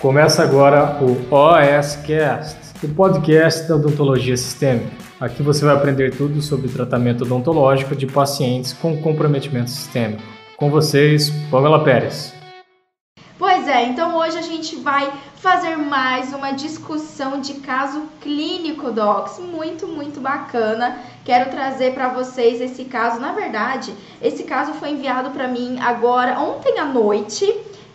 Começa agora o OSCast, o podcast da odontologia sistêmica. Aqui você vai aprender tudo sobre tratamento odontológico de pacientes com comprometimento sistêmico. Com vocês, Pamela Pérez. Pois é, então hoje a gente vai fazer mais uma discussão de caso clínico, docs, muito, muito bacana. Quero trazer para vocês esse caso. Na verdade, esse caso foi enviado para mim agora ontem à noite,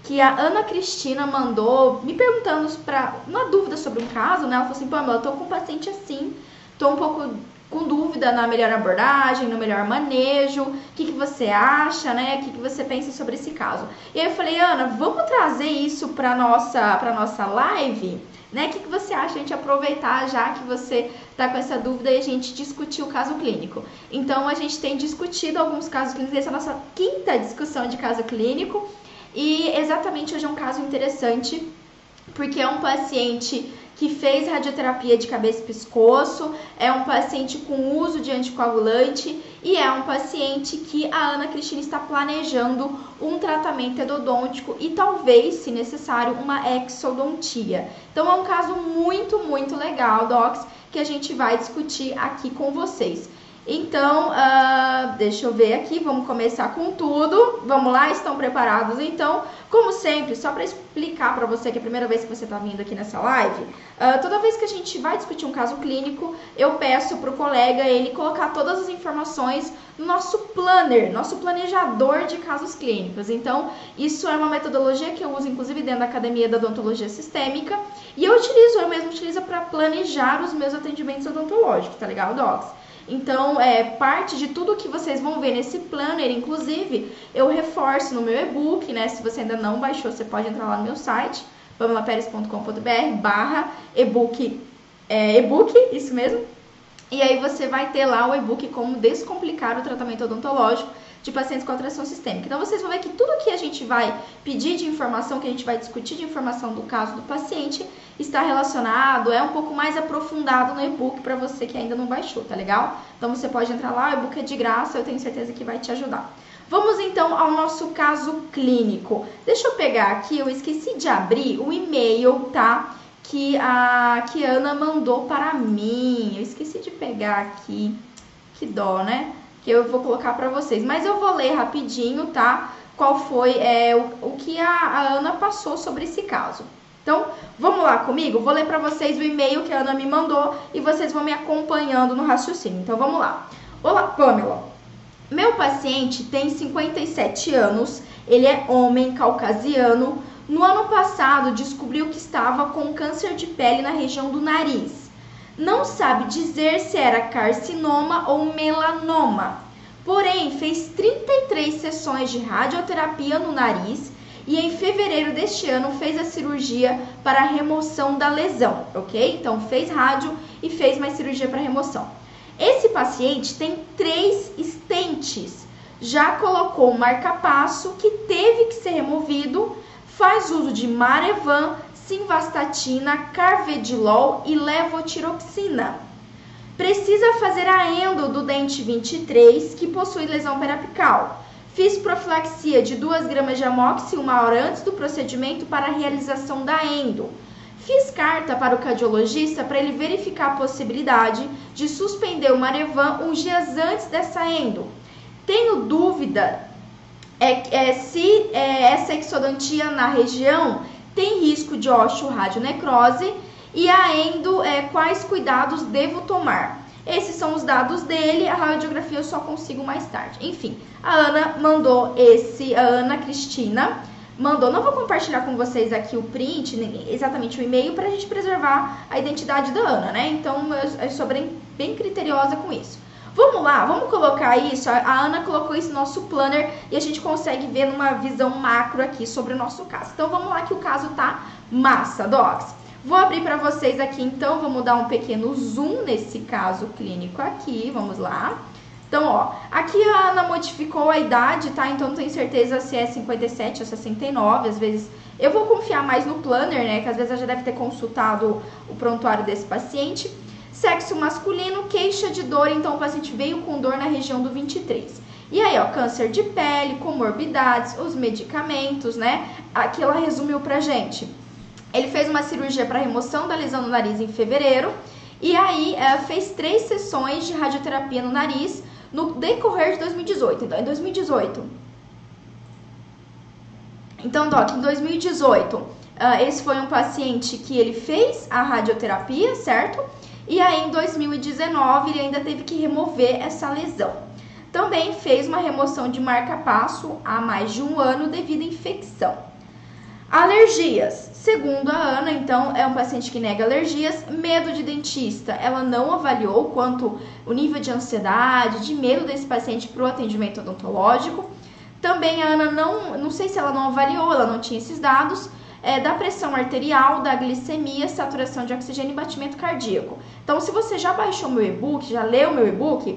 que a Ana Cristina mandou me perguntando para uma dúvida sobre um caso, né? Ela falou assim: "Pamela, eu tô com um paciente assim, tô um pouco com dúvida na melhor abordagem, no melhor manejo, o que, que você acha, né? O que, que você pensa sobre esse caso. E aí eu falei, Ana, vamos trazer isso para nossa para nossa live, né? O que, que você acha a gente aproveitar já que você tá com essa dúvida e a gente discutir o caso clínico. Então a gente tem discutido alguns casos clínicos, essa é a nossa quinta discussão de caso clínico. E exatamente hoje é um caso interessante, porque é um paciente que fez radioterapia de cabeça e pescoço, é um paciente com uso de anticoagulante e é um paciente que a Ana Cristina está planejando um tratamento endodôntico e talvez, se necessário, uma exodontia. Então é um caso muito, muito legal, docs, que a gente vai discutir aqui com vocês. Então, uh, deixa eu ver aqui, vamos começar com tudo. Vamos lá, estão preparados? Então, como sempre, só para explicar para você que é a primeira vez que você está vindo aqui nessa live, uh, toda vez que a gente vai discutir um caso clínico, eu peço para o colega ele colocar todas as informações no nosso planner, nosso planejador de casos clínicos. Então, isso é uma metodologia que eu uso, inclusive, dentro da Academia da Odontologia Sistêmica, e eu utilizo, eu mesmo utilizo para planejar os meus atendimentos odontológicos, tá legal, Docs? Então, é, parte de tudo que vocês vão ver nesse planner, inclusive, eu reforço no meu e-book, né? Se você ainda não baixou, você pode entrar lá no meu site, pamelaperes.com.br barra e-book, é, e-book, isso mesmo. E aí você vai ter lá o e-book como descomplicar o tratamento odontológico de pacientes com atração sistêmica. Então vocês vão ver que tudo que a gente vai pedir de informação, que a gente vai discutir de informação do caso do paciente, está relacionado, é um pouco mais aprofundado no e-book para você que ainda não baixou, tá legal? Então você pode entrar lá, o e-book é de graça, eu tenho certeza que vai te ajudar. Vamos então ao nosso caso clínico. Deixa eu pegar aqui, eu esqueci de abrir o e-mail, tá? Que a, que Ana mandou para mim. Eu esqueci de pegar aqui. Que dó, né? Que eu vou colocar para vocês. Mas eu vou ler rapidinho, tá? Qual foi é, o, o que a, a Ana passou sobre esse caso. Então, vamos lá comigo? Vou ler para vocês o e-mail que a Ana me mandou e vocês vão me acompanhando no raciocínio. Então, vamos lá. Olá, Pamela. Meu paciente tem 57 anos, ele é homem caucasiano. No ano passado, descobriu que estava com câncer de pele na região do nariz não sabe dizer se era carcinoma ou melanoma. Porém, fez 33 sessões de radioterapia no nariz e em fevereiro deste ano fez a cirurgia para a remoção da lesão, ok? Então fez rádio e fez mais cirurgia para remoção. Esse paciente tem três estentes, já colocou um marcapasso que teve que ser removido, faz uso de Marevan simvastatina, carvedilol e levotiroxina. Precisa fazer a endo do dente 23, que possui lesão periapical. Fiz profilaxia de 2 gramas de amoxi uma hora antes do procedimento para a realização da endo. Fiz carta para o cardiologista para ele verificar a possibilidade de suspender o Marevan uns dias antes dessa endo. Tenho dúvida é, é, se é, essa exodontia na região tem risco de osteoradionecrose e ainda é, quais cuidados devo tomar. Esses são os dados dele, a radiografia eu só consigo mais tarde. Enfim, a Ana mandou esse, a Ana Cristina mandou. Não vou compartilhar com vocês aqui o print, exatamente o e-mail, para a gente preservar a identidade da Ana, né? Então eu, sou bem, bem criteriosa com isso. Vamos lá, vamos colocar isso. A Ana colocou no nosso planner e a gente consegue ver numa visão macro aqui sobre o nosso caso. Então vamos lá que o caso tá massa, docs. Vou abrir para vocês aqui então, vamos dar um pequeno zoom nesse caso clínico aqui, vamos lá. Então, ó, aqui a Ana modificou a idade, tá? Então não tenho certeza se é 57 ou 69, às vezes eu vou confiar mais no planner, né? Que às vezes ela já deve ter consultado o prontuário desse paciente. Sexo masculino, queixa de dor, então o paciente veio com dor na região do 23. E aí, ó, câncer de pele, comorbidades, os medicamentos, né? Aqui ela resumiu pra gente. Ele fez uma cirurgia para remoção da lesão no nariz em fevereiro e aí fez três sessões de radioterapia no nariz no decorrer de 2018. Então, em 2018. Então, Doc, em 2018, uh, esse foi um paciente que ele fez a radioterapia, certo? E aí, em 2019, ele ainda teve que remover essa lesão. Também fez uma remoção de marca-passo há mais de um ano devido à infecção. Alergias. Segundo a Ana, então, é um paciente que nega alergias. Medo de dentista. Ela não avaliou quanto o nível de ansiedade, de medo desse paciente para o atendimento odontológico. Também a Ana não, não sei se ela não avaliou, ela não tinha esses dados. É, da pressão arterial, da glicemia, saturação de oxigênio e batimento cardíaco. Então, se você já baixou meu e-book, já leu meu e-book,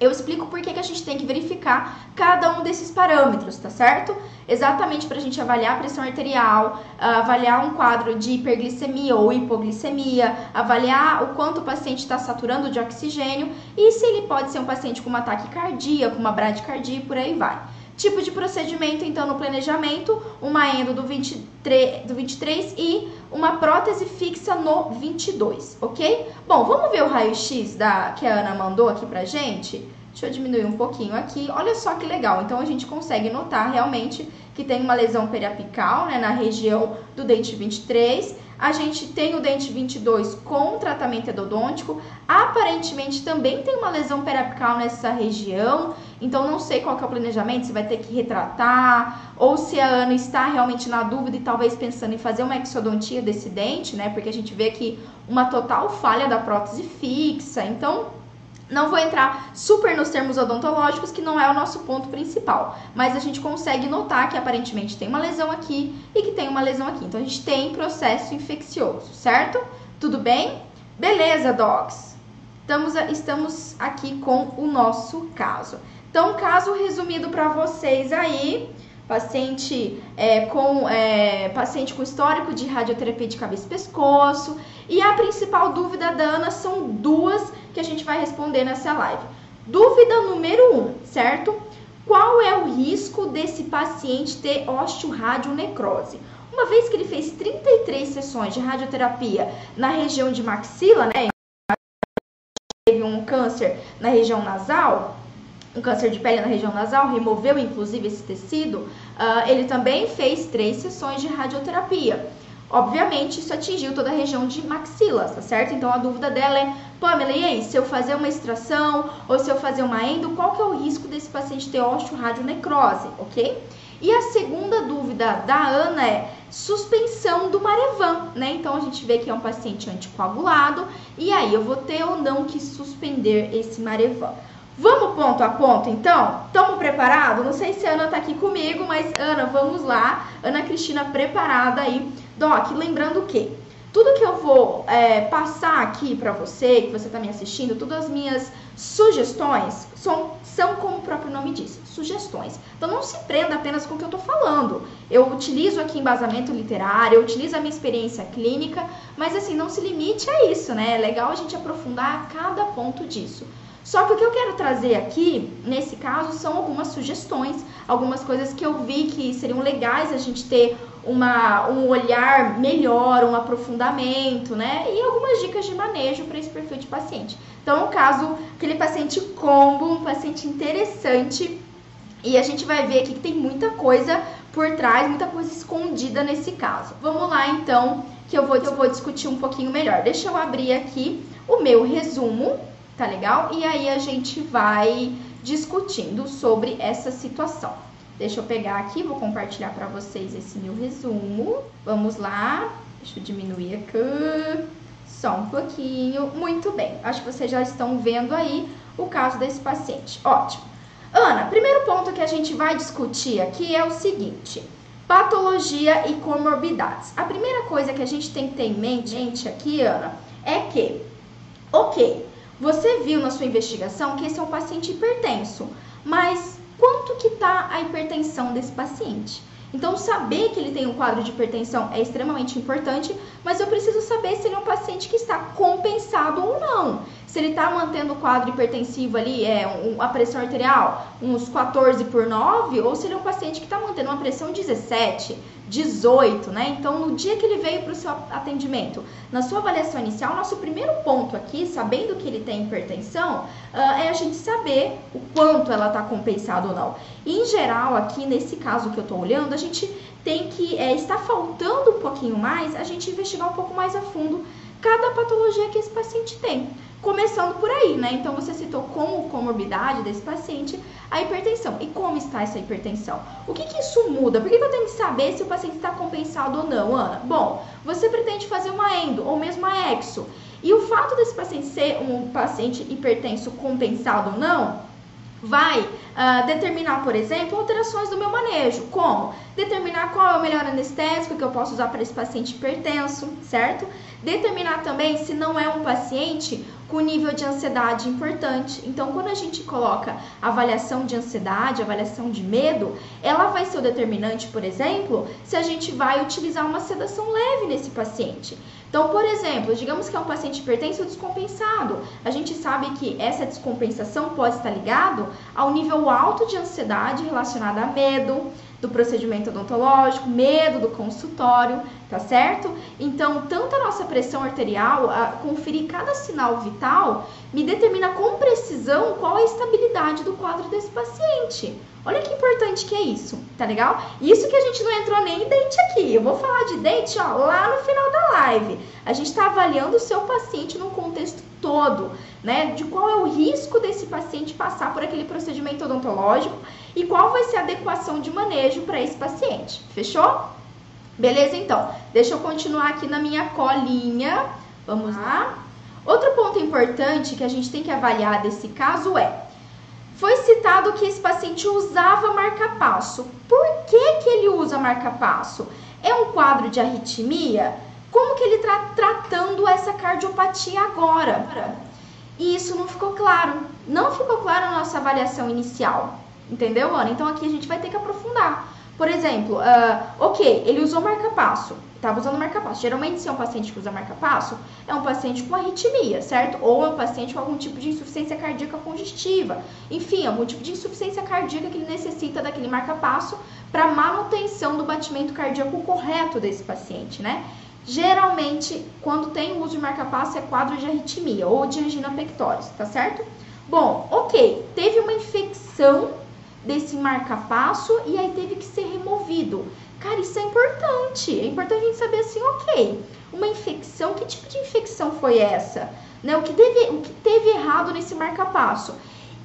eu explico por que, que a gente tem que verificar cada um desses parâmetros, tá certo? Exatamente para a gente avaliar a pressão arterial, avaliar um quadro de hiperglicemia ou hipoglicemia, avaliar o quanto o paciente está saturando de oxigênio e se ele pode ser um paciente com uma ataque cardíaco, uma bradicardia e por aí vai. Tipo de procedimento, então, no planejamento, uma endo do 23, do 23 e uma prótese fixa no 22, ok? Bom, vamos ver o raio-x que a Ana mandou aqui pra gente? Deixa eu diminuir um pouquinho aqui. Olha só que legal. Então, a gente consegue notar realmente que tem uma lesão periapical, né, na região do dente 23 a gente tem o dente 22 com tratamento endodôntico. Aparentemente também tem uma lesão periapical nessa região. Então não sei qual é o planejamento, se vai ter que retratar ou se a Ana está realmente na dúvida e talvez pensando em fazer uma exodontia desse dente, né? Porque a gente vê que uma total falha da prótese fixa. Então não vou entrar super nos termos odontológicos, que não é o nosso ponto principal, mas a gente consegue notar que aparentemente tem uma lesão aqui e que tem uma lesão aqui. Então a gente tem processo infeccioso, certo? Tudo bem? Beleza, docs. Estamos, estamos aqui com o nosso caso. Então, caso resumido para vocês aí, paciente é, com é, paciente com histórico de radioterapia de cabeça e pescoço. E a principal dúvida da Ana são duas que a gente vai responder nessa live. Dúvida número um, certo? Qual é o risco desse paciente ter osteoradionecrose? Uma vez que ele fez 33 sessões de radioterapia na região de maxila, né? Teve um câncer na região nasal, um câncer de pele na região nasal, removeu inclusive esse tecido, uh, ele também fez três sessões de radioterapia. Obviamente, isso atingiu toda a região de maxilas, tá certo? Então a dúvida dela é, Pamela, e aí, se eu fazer uma extração ou se eu fazer uma endo, qual que é o risco desse paciente ter osteoradionecrose, ok? E a segunda dúvida da Ana é suspensão do Marevan, né? Então a gente vê que é um paciente anticoagulado e aí eu vou ter ou não que suspender esse Marevan. Vamos ponto a ponto, então? Estamos preparados? Não sei se a Ana está aqui comigo, mas Ana, vamos lá. Ana Cristina preparada aí. Doc, lembrando que tudo que eu vou é, passar aqui para você, que você está me assistindo, todas as minhas sugestões são, são, como o próprio nome diz, sugestões. Então não se prenda apenas com o que eu estou falando. Eu utilizo aqui embasamento literário, eu utilizo a minha experiência clínica, mas assim, não se limite a isso, né? É legal a gente aprofundar cada ponto disso. Só que o que eu quero trazer aqui, nesse caso, são algumas sugestões, algumas coisas que eu vi que seriam legais a gente ter uma, um olhar melhor, um aprofundamento, né? E algumas dicas de manejo para esse perfil de paciente. Então, o caso, aquele paciente combo, um paciente interessante, e a gente vai ver aqui que tem muita coisa por trás, muita coisa escondida nesse caso. Vamos lá, então, que eu vou, que eu vou discutir um pouquinho melhor. Deixa eu abrir aqui o meu resumo tá legal? E aí a gente vai discutindo sobre essa situação. Deixa eu pegar aqui, vou compartilhar para vocês esse meu resumo. Vamos lá, deixa eu diminuir aqui, só um pouquinho. Muito bem, acho que vocês já estão vendo aí o caso desse paciente. Ótimo. Ana, primeiro ponto que a gente vai discutir aqui é o seguinte: patologia e comorbidades. A primeira coisa que a gente tem que ter em mente, gente, aqui, Ana, é que, ok, você viu na sua investigação que esse é um paciente hipertenso, mas quanto que está a hipertensão desse paciente? Então, saber que ele tem um quadro de hipertensão é extremamente importante, mas eu preciso saber se ele é um paciente que está compensado ou não. se ele está mantendo o quadro hipertensivo ali, é um, a pressão arterial, uns 14 por 9, ou se ele é um paciente que está mantendo uma pressão 17, 18, né? Então, no dia que ele veio para o seu atendimento, na sua avaliação inicial, nosso primeiro ponto aqui, sabendo que ele tem hipertensão, uh, é a gente saber o quanto ela está compensada ou não. Em geral, aqui nesse caso que eu estou olhando, a gente tem que, é, está faltando um pouquinho mais, a gente investigar um pouco mais a fundo cada patologia que esse paciente tem. Começando por aí, né? Então você citou como comorbidade desse paciente a hipertensão. E como está essa hipertensão? O que, que isso muda? Por que, que eu tenho que saber se o paciente está compensado ou não, Ana? Bom, você pretende fazer uma endo ou mesmo a exo. E o fato desse paciente ser um paciente hipertenso compensado ou não, vai uh, determinar, por exemplo, alterações do meu manejo, como determinar qual é o melhor anestésico que eu posso usar para esse paciente hipertenso, certo? Determinar também se não é um paciente com nível de ansiedade importante. Então, quando a gente coloca avaliação de ansiedade, avaliação de medo, ela vai ser o determinante, por exemplo, se a gente vai utilizar uma sedação leve nesse paciente. Então, por exemplo, digamos que é um paciente hipertenso descompensado. A gente sabe que essa descompensação pode estar ligado ao nível alto de ansiedade relacionada a medo, do procedimento odontológico, medo do consultório, tá certo? Então, tanto a nossa pressão arterial, conferir cada sinal vital, me determina com precisão qual é a estabilidade do quadro desse paciente. Olha que importante que é isso, tá legal? Isso que a gente não entrou nem em dente aqui. Eu vou falar de dente, ó, lá no final da live. A gente está avaliando o seu paciente num contexto todo, né? De qual é o risco desse paciente passar por aquele procedimento odontológico e qual vai ser a adequação de manejo para esse paciente. Fechou? Beleza, então. Deixa eu continuar aqui na minha colinha. Vamos lá. Outro ponto importante que a gente tem que avaliar desse caso é foi citado que esse paciente usava marca-passo. Por que, que ele usa marca-passo? É um quadro de arritmia? Como que ele está tratando essa cardiopatia agora? E isso não ficou claro. Não ficou claro na nossa avaliação inicial. Entendeu, Ana? Então aqui a gente vai ter que aprofundar. Por exemplo, uh, ok, ele usou marca-passo, estava usando marca-passo. Geralmente, se é um paciente que usa marca-passo, é um paciente com arritmia, certo? Ou é um paciente com algum tipo de insuficiência cardíaca congestiva. Enfim, algum tipo de insuficiência cardíaca que ele necessita daquele marca-passo para manutenção do batimento cardíaco correto desse paciente, né? Geralmente, quando tem uso de marca-passo, é quadro de arritmia ou de angina pectoris, tá certo? Bom, ok, teve uma infecção desse marca-passo e aí teve que ser removido. Cara, isso é importante. É importante a gente saber assim, ok, uma infecção, que tipo de infecção foi essa? Né? O, que teve, o que teve errado nesse marca-passo?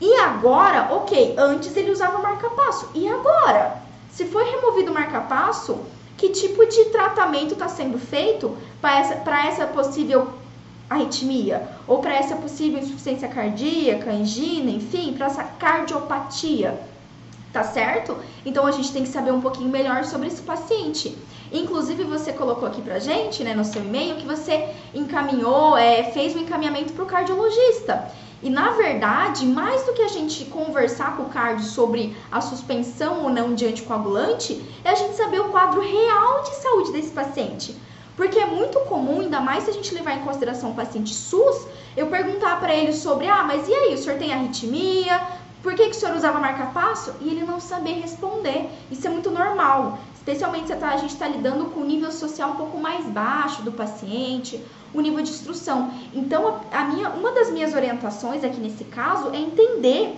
E agora, ok, antes ele usava marca-passo. E agora? Se foi removido o marca-passo, que tipo de tratamento está sendo feito para essa, essa possível arritmia? Ou para essa possível insuficiência cardíaca, angina, enfim, para essa cardiopatia? Tá certo? Então a gente tem que saber um pouquinho melhor sobre esse paciente. Inclusive você colocou aqui pra gente, né, no seu e-mail, que você encaminhou, é, fez um encaminhamento para o cardiologista. E na verdade, mais do que a gente conversar com o cardio sobre a suspensão ou não de anticoagulante, é a gente saber o quadro real de saúde desse paciente. Porque é muito comum, ainda mais se a gente levar em consideração o paciente SUS, eu perguntar para ele sobre, ah, mas e aí, o senhor tem arritmia? Por que, que o senhor usava marca-passo? E ele não saber responder. Isso é muito normal. Especialmente se a gente está lidando com o nível social um pouco mais baixo do paciente, o nível de instrução. Então, a minha, uma das minhas orientações aqui nesse caso é entender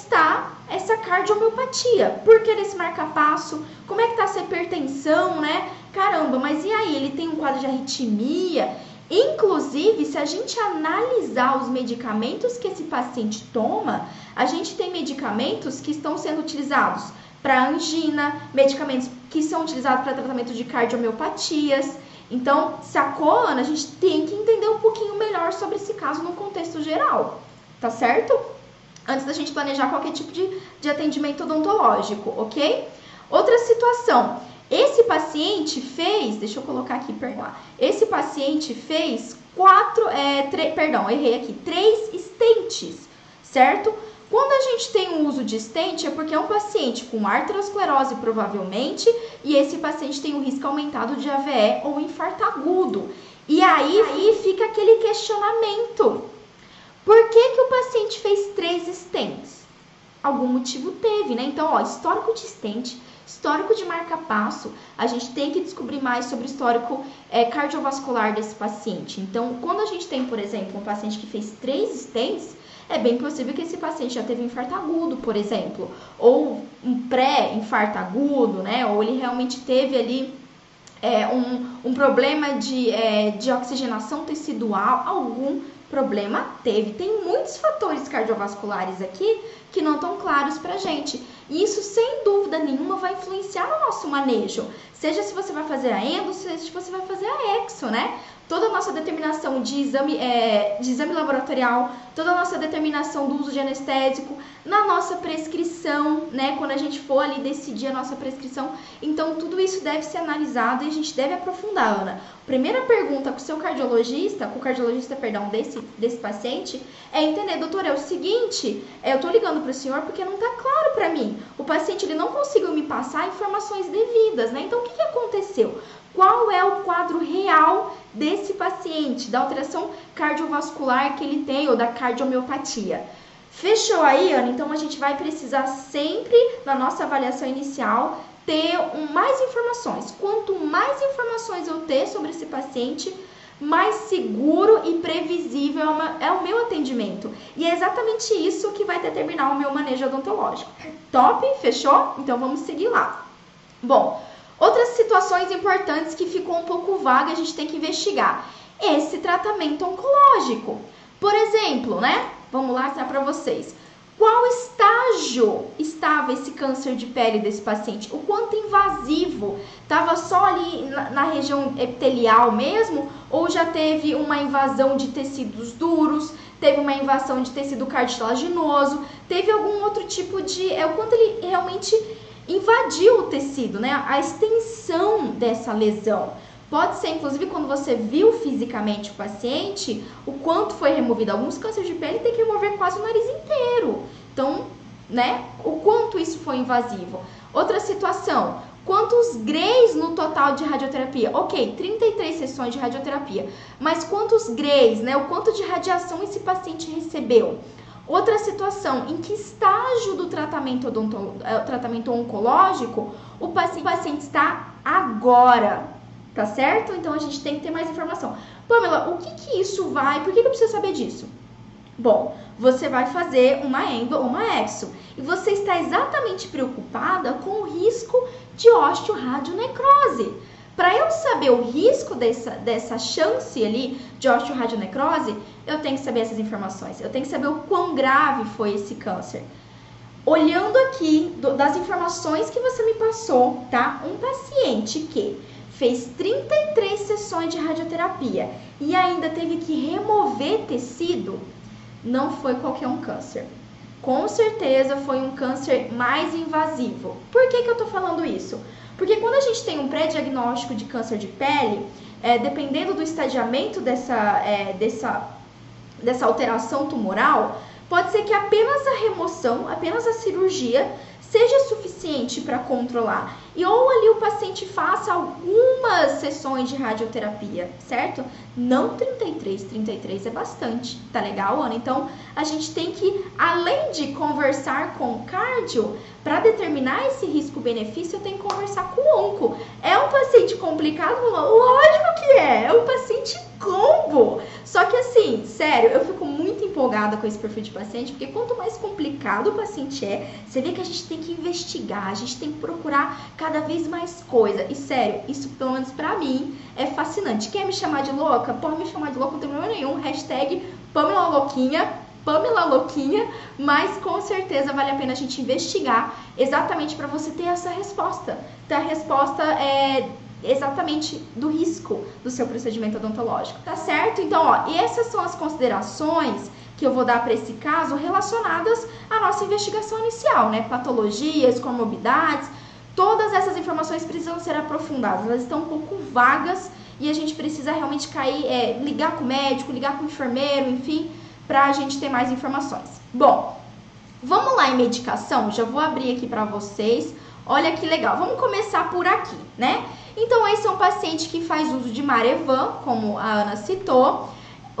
está essa cardiomiopatia. Por que desse marca-passo? Como é que está essa hipertensão, né? Caramba, mas e aí? Ele tem um quadro de arritmia? Inclusive, se a gente analisar os medicamentos que esse paciente toma, a gente tem medicamentos que estão sendo utilizados para angina, medicamentos que são utilizados para tratamento de cardiomiopatias. Então, sacou, Ana? A gente tem que entender um pouquinho melhor sobre esse caso no contexto geral, tá certo? Antes da gente planejar qualquer tipo de, de atendimento odontológico, ok? Outra situação, esse paciente fez, deixa eu colocar aqui, perdão. Esse paciente fez quatro, é, perdão, errei aqui, três estentes, certo? Quando a gente tem um uso de stent é porque é um paciente com arteriosclerose provavelmente e esse paciente tem um risco aumentado de AVE ou infarto agudo. E aí, aí fica aquele questionamento. Por que, que o paciente fez três stents? Algum motivo teve, né? Então, ó, histórico de stent, histórico de marca-passo, a gente tem que descobrir mais sobre o histórico é, cardiovascular desse paciente. Então, quando a gente tem, por exemplo, um paciente que fez três stents, é bem possível que esse paciente já teve um infarto agudo, por exemplo, ou um pré-infarto agudo, né? Ou ele realmente teve ali é, um, um problema de, é, de oxigenação tecidual, algum problema teve. Tem muitos fatores cardiovasculares aqui que não estão claros pra gente. E isso, sem dúvida nenhuma, vai influenciar no nosso manejo. Seja se você vai fazer a endo, seja se você vai fazer a exo, né? Toda a nossa determinação de exame, é, de exame laboratorial, toda a nossa determinação do uso de anestésico, na nossa prescrição, né? Quando a gente for ali decidir a nossa prescrição. Então, tudo isso deve ser analisado e a gente deve aprofundar, Ana. Primeira pergunta com o seu cardiologista, com o cardiologista, perdão, desse, desse paciente, é entender, doutor, é o seguinte, é, eu tô ligando para o senhor porque não tá claro para mim. O paciente, ele não conseguiu me passar informações devidas, né? Então, o que, que aconteceu? Qual é o quadro real desse paciente, da alteração cardiovascular que ele tem ou da cardiomiopatia. Fechou aí, Ana? Então a gente vai precisar sempre, na nossa avaliação inicial, ter mais informações. Quanto mais informações eu ter sobre esse paciente, mais seguro e previsível é, é, o meu atendimento. E é exatamente isso que vai determinar o meu manejo odontológico. Top? Fechou? Então vamos seguir lá. Bom, Outras situações importantes que ficou um pouco vaga, a gente tem que investigar. Esse tratamento oncológico. Por exemplo, né? Vamos lá para vocês. Qual estágio estava esse câncer de pele desse paciente? O quanto invasivo? Estava só ali na, na, região epitelial mesmo? Ou já teve uma invasão de tecidos duros? Teve uma invasão de tecido cartilaginoso? Teve algum outro tipo de. É o quanto ele realmente invadiu o tecido, né? A extensão dessa lesão. Pode ser, inclusive, quando você viu fisicamente o paciente, o quanto foi removido. Alguns cânceres de pele tem que remover quase o nariz inteiro. Então, né? O quanto isso foi invasivo. Outra situação, quantos grays no total de radioterapia? Ok, 33 sessões de radioterapia. Mas quantos grays, né? O quanto de radiação esse paciente recebeu? Outra situação, em que estágio do tratamento, odonto, é, tratamento oncológico o paciente, o paciente está agora, tá certo? Então a gente tem que ter mais informação. Pamela, o que que isso vai, por que, que eu preciso saber disso? Bom, você vai fazer uma endo ou uma exo e você está exatamente preocupada com o risco de osteoradionecrose. Para eu saber o risco dessa, dessa chance ali de osteoradionecrose, eu tenho que saber essas informações. Eu tenho que saber o quão grave foi esse câncer. Olhando aqui do, das informações que você me passou, tá? Um paciente que fez 33 sessões de radioterapia e ainda teve que remover tecido, não foi qualquer um câncer. Com certeza foi um câncer mais invasivo. Por que, que eu tô falando isso? Porque quando a gente tem um pré-diagnóstico de câncer de pele, é, dependendo do estadiamento dessa, é, dessa, dessa alteração tumoral, pode ser que apenas a remoção, apenas a cirurgia, seja suficiente para controlar. E ou ali o paciente faça algumas sessões de radioterapia, certo? Não 33, 33 é bastante, tá legal, Ana? Então a gente tem que, além de conversar com o cardio, para determinar esse risco-benefício, eu tenho que conversar com o onco. É um paciente complicado? Lógico que é, é um paciente combo. Só que assim, sério, eu fico muito empolgada com esse perfil de paciente, porque quanto mais complicado o paciente é, você vê que a gente tem que investigar, a gente tem que procurar cada vez mais coisa. E sério, isso pelo menos pra mim é fascinante. Quer me chamar de louca? Pode me chamar de louca, não tem problema nenhum. Hashtag Pamela Louquinha, Pamela Louquinha, mas com certeza vale a pena a gente investigar exatamente para você ter essa resposta. Ter a resposta é exatamente do risco do seu procedimento odontológico, tá certo? Então, ó, essas são as considerações que eu vou dar para esse caso relacionadas à nossa investigação inicial, né? Patologias, comorbidades, todas essas informações precisam ser aprofundadas, elas estão um pouco vagas e a gente precisa realmente cair, é, ligar com o médico, ligar com o enfermeiro, enfim, para a gente ter mais informações. Bom, vamos lá em medicação, já vou abrir aqui para vocês. Olha que legal, vamos começar por aqui, né? Então, esse é um paciente que faz uso de Marevan, como a Ana citou.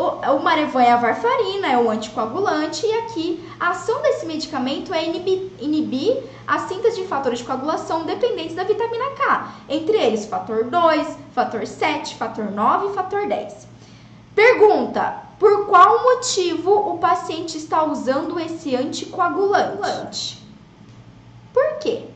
O, o Marevan é a varfarina, é o anticoagulante, e aqui a ação desse medicamento é inibir, inibir a síntese de fatores de coagulação dependentes da vitamina K, entre eles fator 2, fator 7, fator 9 e fator 10. Pergunta: por qual motivo o paciente está usando esse anticoagulante? Por quê?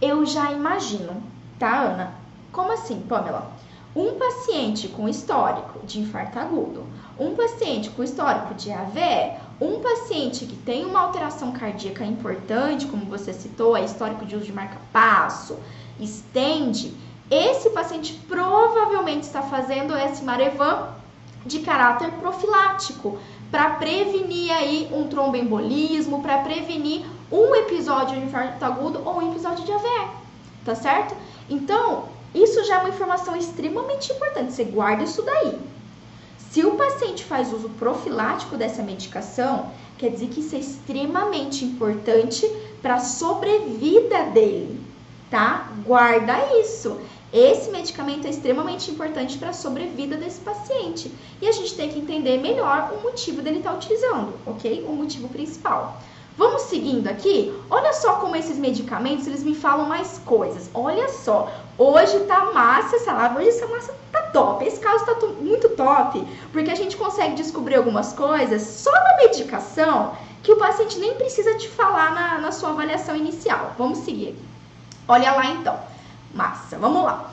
Eu já imagino, tá, Ana? Como assim, Pamela? Um paciente com histórico de infarto agudo, um paciente com histórico de AVE, um paciente que tem uma alteração cardíaca importante, como você citou, é histórico de uso de marca-passo, estende, esse paciente provavelmente está fazendo esse Marevan de caráter profilático, para prevenir aí um tromboembolismo, para prevenir um episódio de infarto agudo ou um episódio de AVE, tá certo? Então, isso já é uma informação extremamente importante, você guarda isso daí. Se o paciente faz uso profilático dessa medicação, quer dizer que isso é extremamente importante para a sobrevida dele, tá? Guarda isso. Esse medicamento é extremamente importante para a sobrevida desse paciente. E a gente tem que entender melhor o motivo dele estar tá utilizando, ok? O motivo principal. Vamos seguindo aqui? Olha só como esses medicamentos, eles me falam mais coisas. Olha só, hoje tá massa essa live, hoje essa massa tá top. Esse caso tá muito top, porque a gente consegue descobrir algumas coisas só na medicação que o paciente nem precisa te falar na, na sua avaliação inicial. Vamos seguir. Olha lá então. Massa, vamos lá.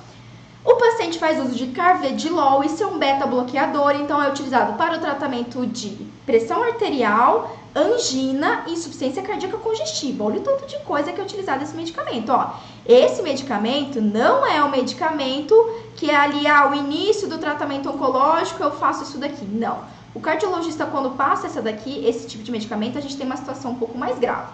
O paciente faz uso de carvedilol, isso é um beta-bloqueador, então é utilizado para o tratamento de pressão arterial, angina e insuficiência cardíaca congestiva. Olha o tanto de coisa que é utilizado esse medicamento. Ó, esse medicamento não é um medicamento que é ali ao início do tratamento oncológico eu faço isso daqui. Não. O cardiologista, quando passa essa daqui, esse tipo de medicamento, a gente tem uma situação um pouco mais grave.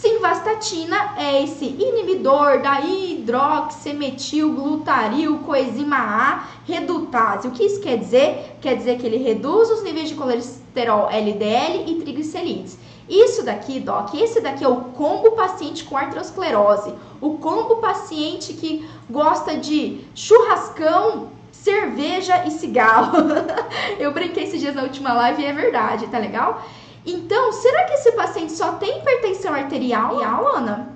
Simvastatina é esse inibidor da hidroximetilglutaril coenzima A redutase. O que isso quer dizer? Quer dizer que ele reduz os níveis de colesterol LDL e triglicerídeos. Isso daqui, Doc, esse daqui é o combo paciente com arteriosclerose. O combo paciente que gosta de churrascão, cerveja e cigarro. Eu brinquei esses dias na última live e é verdade, tá legal? Então, será que esse paciente só tem hipertensão arterial, Ana?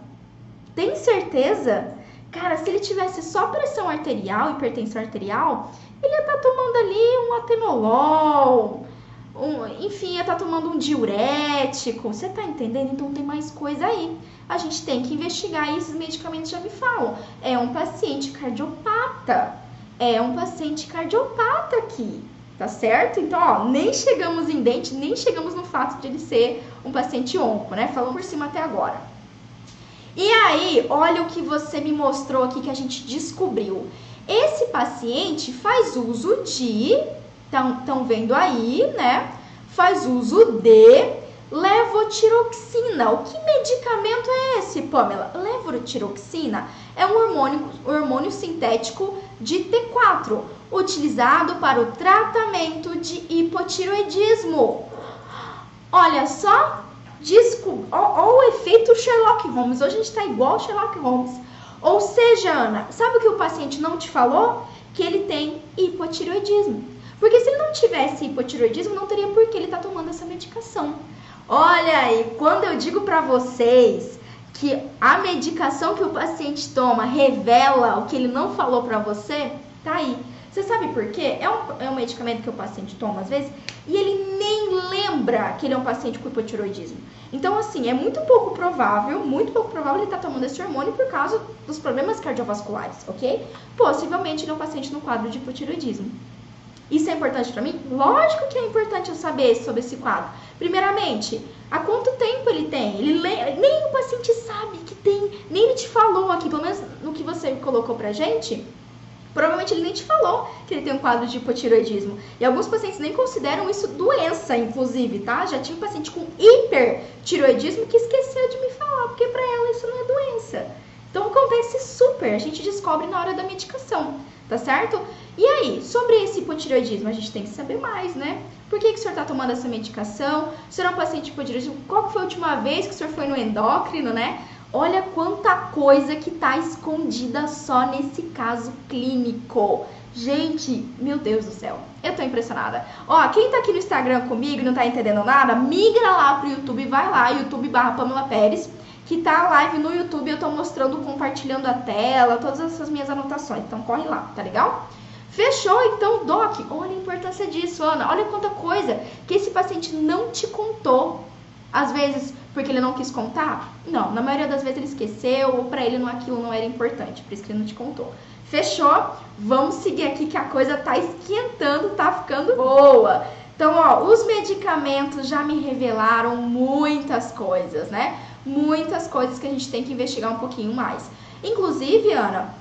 Tem certeza? Cara, se ele tivesse só pressão arterial, hipertensão arterial, ele ia estar tá tomando ali um atenolol, um, enfim, ia estar tá tomando um diurético. Você tá entendendo? Então tem mais coisa aí. A gente tem que investigar e esses medicamentos já me falam. É um paciente cardiopata. É um paciente cardiopata aqui tá certo? Então, ó, nem chegamos em dente, nem chegamos no fato de ele ser um paciente onco, né? Falando por cima até agora. E aí, olha o que você me mostrou aqui que a gente descobriu. Esse paciente faz uso de, estão vendo aí, né? Faz uso de levotiroxina. O que medicamento é esse, Pamela? Levotiroxina é um hormônio, hormônio sintético de T4 utilizado para o tratamento de hipotiroidismo. Olha só, disco, ó, o efeito Sherlock Holmes. Hoje a gente está igual Sherlock Holmes. Ou seja, Ana, sabe o que o paciente não te falou? Que ele tem hipotiroidismo. Porque se ele não tivesse hipotiroidismo, não teria por que ele estar tá tomando essa medicação. Olha aí, quando eu digo para vocês que a medicação que o paciente toma revela o que ele não falou para você, tá aí. Você sabe por quê? É um, é um medicamento que o paciente toma às vezes e ele nem lembra que ele é um paciente com hipotiroidismo. Então, assim, é muito pouco provável, muito pouco provável ele estar tá tomando esse hormônio por causa dos problemas cardiovasculares, ok? Possivelmente ele é um paciente no quadro de hipotiroidismo. Isso é importante para mim? Lógico que é importante eu saber sobre esse quadro. Primeiramente, há quanto tempo ele tem? Ele nem o paciente sabe que tem, nem ele te falou aqui, pelo menos no que você colocou pra gente Provavelmente ele nem te falou que ele tem um quadro de hipotiroidismo. E alguns pacientes nem consideram isso doença, inclusive, tá? Já tinha um paciente com hipertiroidismo que esqueceu de me falar, porque para ela isso não é doença. Então acontece super, a gente descobre na hora da medicação, tá certo? E aí, sobre esse hipotiroidismo, a gente tem que saber mais, né? Por que, que o senhor está tomando essa medicação? O senhor é um paciente hipotiroidismo? Qual foi a última vez que o senhor foi no endócrino, né? Olha quanta coisa que está escondida só nesse caso clínico. Gente, meu Deus do céu, eu tô impressionada. Ó, quem tá aqui no Instagram comigo e não tá entendendo nada, migra lá pro YouTube, vai lá, YouTube barra Pamela Pérez, que tá a live no YouTube, eu tô mostrando, compartilhando a tela, todas essas minhas anotações. Então corre lá, tá legal? Fechou, então, Doc, olha a importância disso, Ana. Olha quanta coisa que esse paciente não te contou. Às vezes, porque ele não quis contar? Não, na maioria das vezes ele esqueceu ou para ele não, aquilo não era importante, por isso que ele não te contou. Fechou? Vamos seguir aqui que a coisa tá esquentando, tá ficando boa. Então, ó, os medicamentos já me revelaram muitas coisas, né? Muitas coisas que a gente tem que investigar um pouquinho mais. Inclusive, Ana,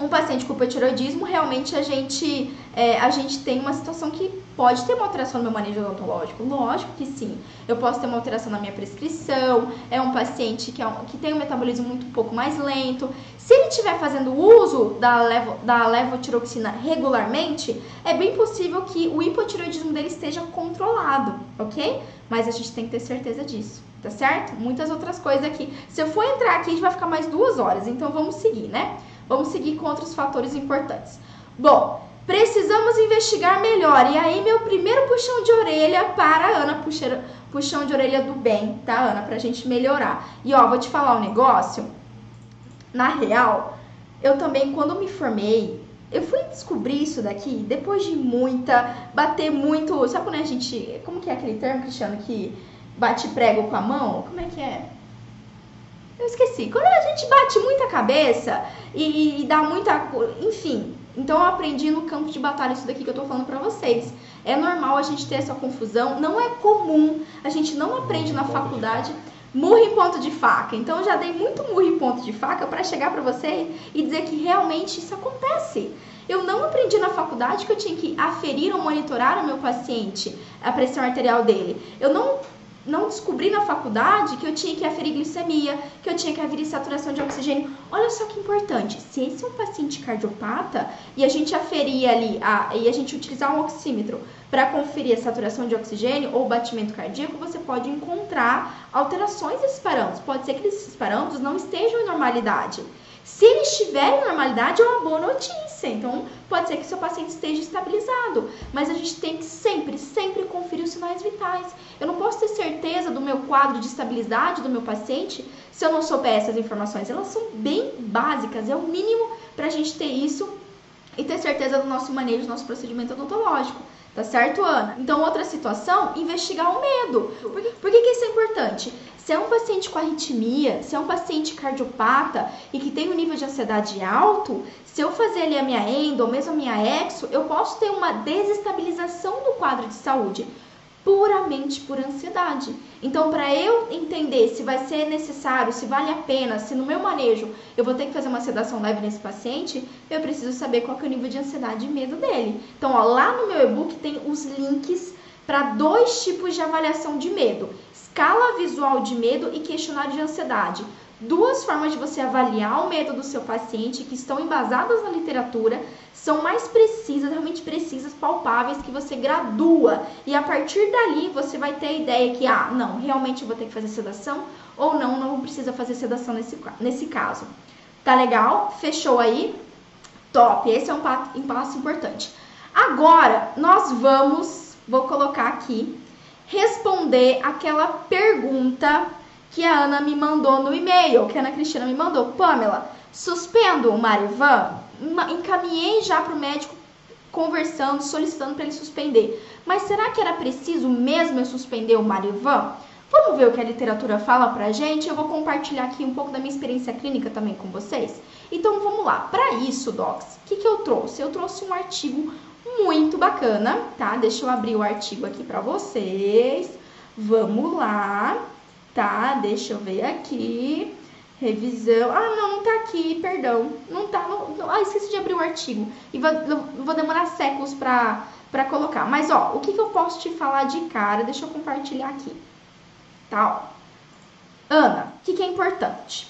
um paciente com hipotiroidismo, realmente a gente, é, a gente tem uma situação que pode ter uma alteração no meu manejo odontológico. Lógico que sim. Eu posso ter uma alteração na minha prescrição. É um paciente que, é um, que tem um metabolismo muito um pouco mais lento. Se ele estiver fazendo uso da, levo, da levotiroxina regularmente, é bem possível que o hipotiroidismo dele esteja controlado, ok? Mas a gente tem que ter certeza disso, tá certo? Muitas outras coisas aqui. Se eu for entrar aqui, a gente vai ficar mais duas horas, então vamos seguir, né? Vamos seguir com outros fatores importantes. Bom, precisamos investigar melhor. E aí, meu primeiro puxão de orelha para a Ana, puxar, puxão de orelha do bem, tá, Ana? Pra gente melhorar. E ó, vou te falar um negócio. Na real, eu também, quando me formei, eu fui descobrir isso daqui depois de muita, bater muito. Sabe quando a gente. Como que é aquele termo, Cristiano, que bate prego com a mão? Como é que é? Eu esqueci. Quando a gente bate muita cabeça e, e dá muita. Enfim. Então eu aprendi no campo de batalha isso daqui que eu tô falando pra vocês. É normal a gente ter essa confusão, não é comum. A gente não aprende na faculdade murro em ponto de faca. Então eu já dei muito murro em ponto de faca para chegar para vocês e dizer que realmente isso acontece. Eu não aprendi na faculdade que eu tinha que aferir ou monitorar o meu paciente, a pressão arterial dele. Eu não não descobri na faculdade que eu tinha que aferir glicemia, que eu tinha que aferir saturação de oxigênio. Olha só que importante. Se esse é um paciente cardiopata e a gente aferir ali a, e a gente utilizar um oxímetro para conferir a saturação de oxigênio ou batimento cardíaco, você pode encontrar alterações desses parâmetros. Pode ser que esses parâmetros não estejam em normalidade. Se ele estiver em normalidade, é uma boa notícia. Então, pode ser que seu paciente esteja estabilizado. Mas a gente tem que sempre, sempre conferir os sinais vitais. Eu não posso ter certeza do meu quadro de estabilidade do meu paciente se eu não souber essas informações. Elas são bem básicas, é o mínimo para a gente ter isso e ter certeza do nosso manejo, do nosso procedimento odontológico. Tá certo, Ana? Então, outra situação, investigar o medo. Por que, por que, que isso é importante? Se é um paciente com arritmia, se é um paciente cardiopata e que tem um nível de ansiedade alto, se eu fazer ali a minha endo ou mesmo a minha exo, eu posso ter uma desestabilização do quadro de saúde puramente por ansiedade. Então, para eu entender se vai ser necessário, se vale a pena, se no meu manejo eu vou ter que fazer uma sedação leve nesse paciente, eu preciso saber qual é o nível de ansiedade e medo dele. Então, ó, lá no meu e-book tem os links para dois tipos de avaliação de medo: escala visual de medo e questionário de ansiedade duas formas de você avaliar o medo do seu paciente que estão embasadas na literatura, são mais precisas, realmente precisas, palpáveis, que você gradua. E a partir dali você vai ter a ideia que, ah, não, realmente eu vou ter que fazer sedação, ou não, não precisa fazer sedação nesse, nesse caso. Tá legal? Fechou aí? Top! Esse é um passo, um passo importante. Agora, nós vamos, vou colocar aqui, responder aquela pergunta que a Ana me mandou no e-mail, que a Ana Cristina me mandou. Pamela, suspendo o Marivan? Encaminhei já para o médico conversando, solicitando para ele suspender. Mas será que era preciso mesmo eu suspender o Marivan? Vamos ver o que a literatura fala pra gente. Eu vou compartilhar aqui um pouco da minha experiência clínica também com vocês. Então vamos lá. Para isso, docs, o que, que eu trouxe? Eu trouxe um artigo muito bacana, tá? Deixa eu abrir o artigo aqui para vocês. Vamos lá. Tá, deixa eu ver aqui. Revisão. Ah, não, não tá aqui, perdão. Não tá. Não, ah, esqueci de abrir o artigo. E vou, vou demorar séculos pra, pra colocar. Mas, ó, o que, que eu posso te falar de cara? Deixa eu compartilhar aqui. Tá, ó. Ana, o que, que é importante?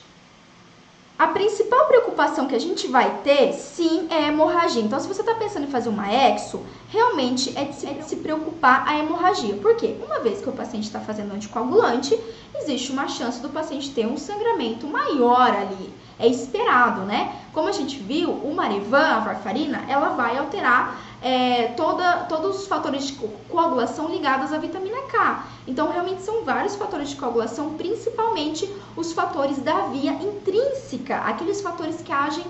A principal preocupação que a gente vai ter, sim, é a hemorragia. Então, se você está pensando em fazer uma exo, realmente é de, se, é de se preocupar a hemorragia. Por quê? Uma vez que o paciente está fazendo anticoagulante, existe uma chance do paciente ter um sangramento maior ali. É esperado, né? Como a gente viu, o Marevan, a varfarina, ela vai alterar é, toda, todos os fatores de coagulação ligados à vitamina K. Então, realmente são vários fatores de coagulação, principalmente os fatores da via intrínseca, aqueles fatores que agem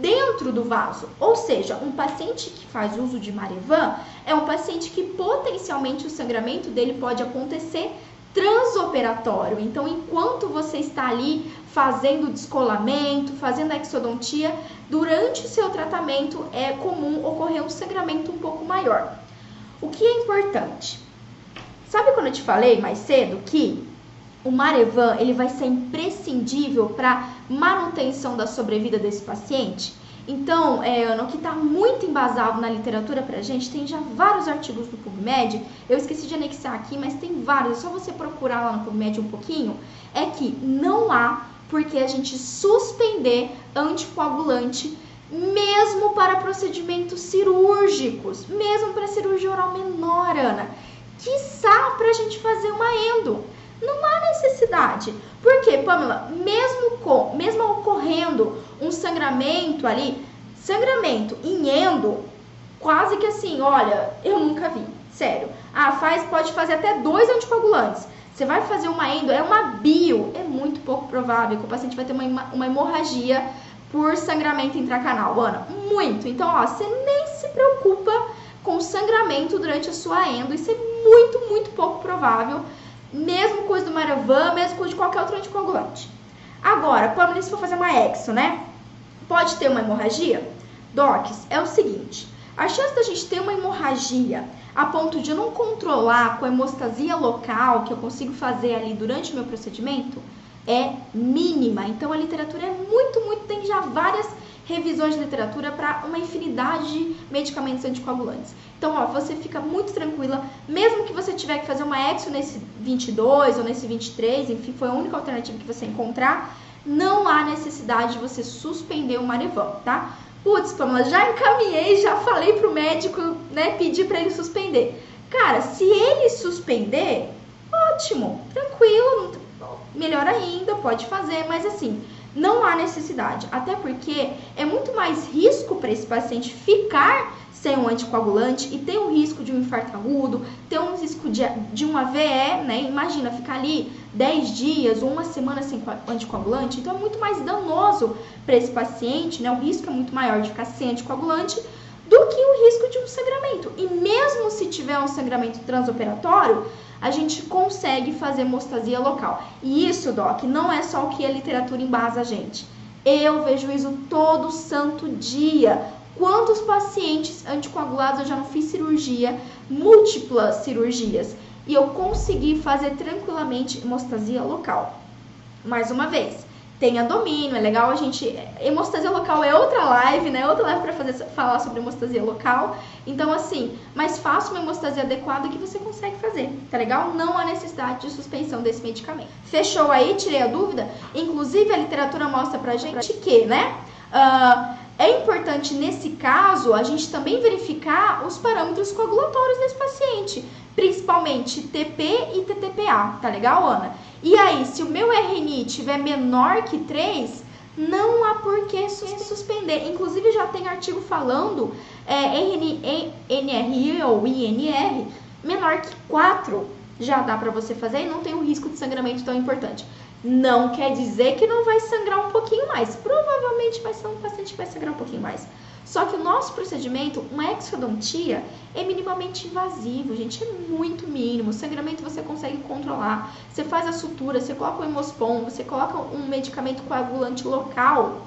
dentro do vaso. Ou seja, um paciente que faz uso de Marevan é um paciente que potencialmente o sangramento dele pode acontecer transoperatório. Então, enquanto você está ali fazendo descolamento, fazendo a exodontia, durante o seu tratamento é comum ocorrer um sangramento um pouco maior. O que é importante? Sabe quando eu te falei mais cedo que o Marevan ele vai ser imprescindível para manutenção da sobrevida desse paciente? Então, é, Ana, o que está muito embasado na literatura para a gente, tem já vários artigos do PubMed, eu esqueci de anexar aqui, mas tem vários, é só você procurar lá no PubMed um pouquinho, é que não há por que a gente suspender anticoagulante mesmo para procedimentos cirúrgicos, mesmo para cirurgia oral menor, Ana. Quiçá para a gente fazer uma endo. Não há necessidade. Por quê, Pamela? Mesmo, com, mesmo ocorrendo um sangramento ali, sangramento em endo, quase que assim, olha, eu nunca vi, sério. Ah, faz, pode fazer até dois anticoagulantes. Você vai fazer uma endo, é uma bio, é muito pouco provável que o paciente vai ter uma, uma hemorragia por sangramento intracanal, Ana. Muito. Então, ó, você nem se preocupa com sangramento durante a sua endo. Isso é muito, muito pouco provável. Mesmo coisa do Maravan, mesmo coisa de qualquer outro anticoagulante. Agora, quando se for fazer uma exo, né? Pode ter uma hemorragia? Docs, é o seguinte: a chance da gente ter uma hemorragia a ponto de não controlar com a hemostasia local que eu consigo fazer ali durante o meu procedimento é mínima. Então a literatura é muito, muito, tem já várias revisões de literatura para uma infinidade de medicamentos anticoagulantes. Então, ó, você fica muito tranquila, mesmo que você tiver que fazer uma exo nesse 22 ou nesse 23, enfim, foi a única alternativa que você encontrar, não há necessidade de você suspender o Marevan, tá? Putz, Pamela, já encaminhei, já falei pro médico, né, pedir para ele suspender. Cara, se ele suspender, ótimo, tranquilo, melhor ainda, pode fazer, mas assim, não há necessidade, até porque é muito mais risco para esse paciente ficar sem um anticoagulante e ter um risco de um infarto agudo, ter um risco de, de um AVE, né? Imagina ficar ali 10 dias ou uma semana sem anticoagulante, então é muito mais danoso para esse paciente, né? O risco é muito maior de ficar sem anticoagulante do que o risco de um sangramento. E mesmo se tiver um sangramento transoperatório, a gente consegue fazer hemostasia local. E isso, Doc, não é só o que a literatura embasa a gente. Eu vejo isso todo santo dia. Quantos pacientes anticoagulados eu já não fiz cirurgia, múltiplas cirurgias, e eu consegui fazer tranquilamente hemostasia local. Mais uma vez, tenha domínio, é legal a gente. Hemostasia local é outra live, né? Outra live para fazer falar sobre hemostasia local. Então, assim, mas faça uma hemostasia adequada que você consegue fazer, tá legal? Não há necessidade de suspensão desse medicamento. Fechou aí? Tirei a dúvida? Inclusive, a literatura mostra pra gente que, né? Uh, é importante nesse caso a gente também verificar os parâmetros coagulatórios desse paciente, principalmente TP e TTPA, tá legal, Ana? E aí, se o meu RNI tiver menor que 3, não há por que suspender. Inclusive, já tem artigo falando é, RNI, ou INR menor que 4 já dá para você fazer e não tem um risco de sangramento tão importante. Não quer dizer que não vai sangrar um pouquinho mais. Provavelmente vai ser um paciente que vai sangrar um pouquinho mais. Só que o nosso procedimento, uma exodontia, é minimamente invasivo, gente, é muito mínimo. O sangramento você consegue controlar. Você faz a sutura, você coloca o hemospon, você coloca um medicamento coagulante local,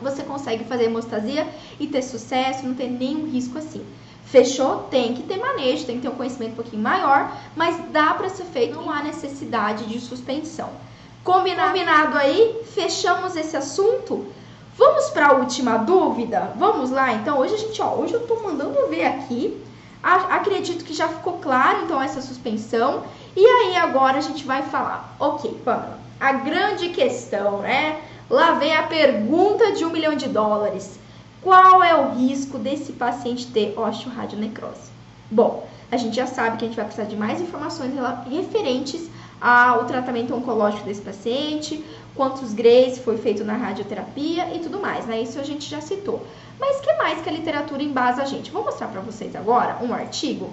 você consegue fazer hemostasia e ter sucesso, não ter nenhum risco assim. Fechou? Tem que ter manejo, tem que ter um conhecimento um pouquinho maior, mas dá para ser feito, não há necessidade de suspensão. Combinado, Combinado aí? Fechamos esse assunto? Vamos para a última dúvida? Vamos lá, então. Hoje a gente, ó, hoje eu tô mandando ver aqui. Acredito que já ficou claro, então, essa suspensão. E aí, agora a gente vai falar. Ok, Pamela, a grande questão, né? Lá vem a pergunta de um milhão de dólares. Qual é o risco desse paciente ter osteoradionecrose? Bom, a gente já sabe que a gente vai precisar de mais informações referentes ao tratamento oncológico desse paciente, quantos grays foi feito na radioterapia e tudo mais, né? Isso a gente já citou. Mas que mais que a literatura embasa a gente? Vou mostrar para vocês agora um artigo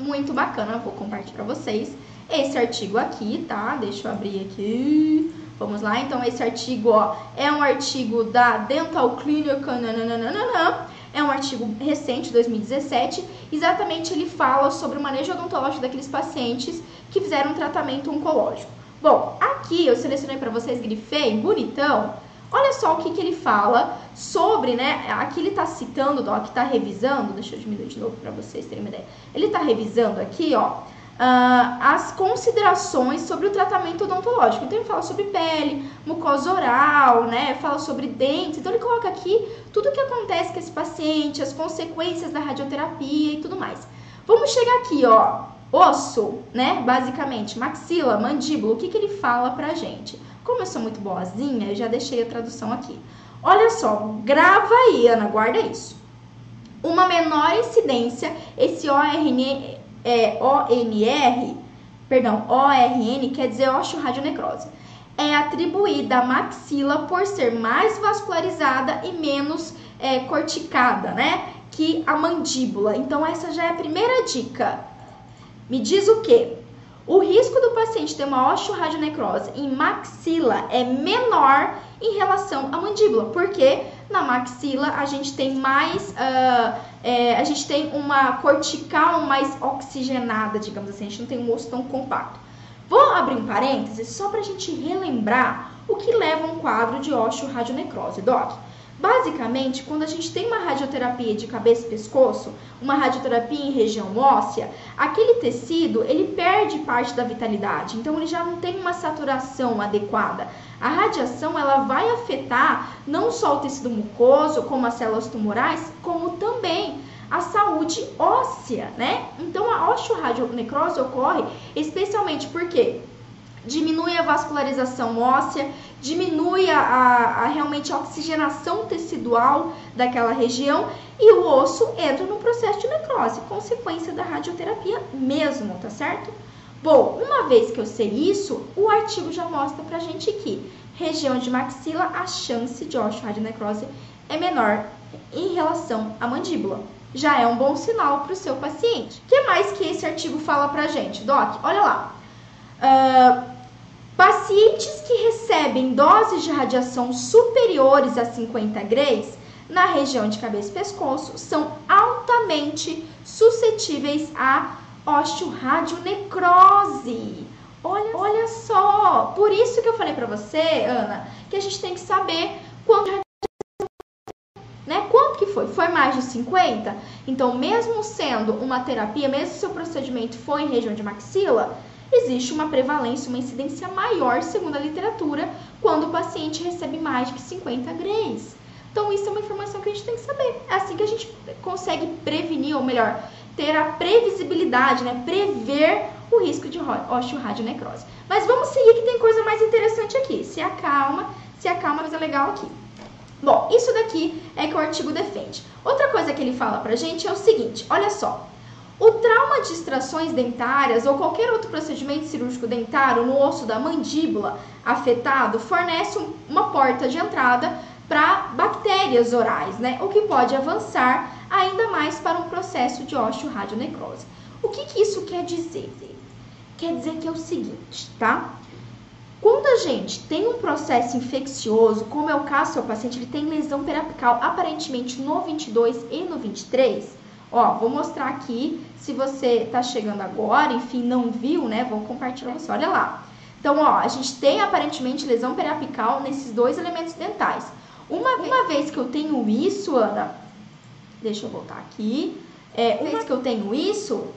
muito bacana, vou compartilhar para vocês esse artigo aqui, tá? Deixa eu abrir aqui. Vamos lá, então esse artigo, ó, é um artigo da Dental Clinic, nananana, é um artigo recente, 2017. Exatamente ele fala sobre o manejo odontológico daqueles pacientes que fizeram um tratamento oncológico. Bom, aqui eu selecionei para vocês, grifei, bonitão. Olha só o que, que ele fala sobre, né? Aqui ele está citando, ó, que está revisando, deixa eu diminuir de novo para vocês terem uma ideia. Ele está revisando aqui, ó, Uh, as considerações sobre o tratamento odontológico. Então, ele fala sobre pele, mucosa oral, né? Fala sobre dentes. Então, ele coloca aqui tudo o que acontece com esse paciente, as consequências da radioterapia e tudo mais. Vamos chegar aqui, ó. Osso, né? Basicamente, maxila, mandíbula. O que, que ele fala pra gente? Como eu sou muito boazinha, eu já deixei a tradução aqui. Olha só, grava aí, Ana, guarda isso. Uma menor incidência, esse ORN, é, OMR, perdão, ORN quer dizer osteoradionecrose, é atribuída à maxila por ser mais vascularizada e menos é, corticada, né? Que a mandíbula. Então, essa já é a primeira dica. Me diz o que? O risco do paciente ter uma osteoradionecrose em maxila é menor em relação à mandíbula, porque na maxila a gente tem mais uh, é, a gente tem uma cortical mais oxigenada, digamos assim, a gente não tem um osso tão compacto. Vou abrir um parênteses só para a gente relembrar o que leva a um quadro de osteoradionecrose, Doc. Basicamente, quando a gente tem uma radioterapia de cabeça e pescoço, uma radioterapia em região óssea, aquele tecido ele perde parte da vitalidade, então ele já não tem uma saturação adequada. A radiação ela vai afetar não só o tecido mucoso, como as células tumorais, como também a saúde óssea, né? Então a osteoradionecrose ocorre especialmente porque diminui a vascularização óssea, diminui a, a, a, realmente a oxigenação tecidual daquela região e o osso entra no processo de necrose, consequência da radioterapia mesmo, tá certo? Bom, uma vez que eu sei isso, o artigo já mostra pra gente que região de maxila, a chance de osteoradionecrose é menor em relação à mandíbula. Já é um bom sinal para o seu paciente. O que mais que esse artigo fala pra gente? Doc, olha lá. Uh, Pacientes que recebem doses de radiação superiores a 50 graus na região de cabeça e pescoço são altamente suscetíveis a osteoradionecrose. Olha, olha só, por isso que eu falei para você, Ana, que a gente tem que saber quanto né? Quanto que foi? Foi mais de 50? Então, mesmo sendo uma terapia, mesmo se o procedimento foi em região de maxila, existe uma prevalência, uma incidência maior, segundo a literatura, quando o paciente recebe mais de 50 grays. Então, isso é uma informação que a gente tem que saber. É assim que a gente consegue prevenir, ou melhor, ter a previsibilidade, né? prever o risco de osteoradionecrose. Mas vamos seguir que tem coisa mais interessante aqui. Se acalma, se acalma, coisa legal aqui. Bom, isso daqui é que o artigo defende. Outra coisa que ele fala pra gente é o seguinte, olha só. O trauma de extrações dentárias ou qualquer outro procedimento cirúrgico dentário no osso da mandíbula afetado fornece uma porta de entrada para bactérias orais, né? O que pode avançar ainda mais para um processo de osteoradionecrose. O que, que isso quer dizer? Quer dizer que é o seguinte, tá? Quando a gente tem um processo infeccioso, como é o caso do seu paciente, ele tem lesão periapical aparentemente no 22 e no 23, Ó, vou mostrar aqui, se você tá chegando agora, enfim, não viu, né? Vou compartilhar com você, olha lá. Então, ó, a gente tem aparentemente lesão periapical nesses dois elementos dentais. Uma, uma vez que eu tenho isso, Ana, deixa eu voltar aqui. É, uma vez que eu tenho isso,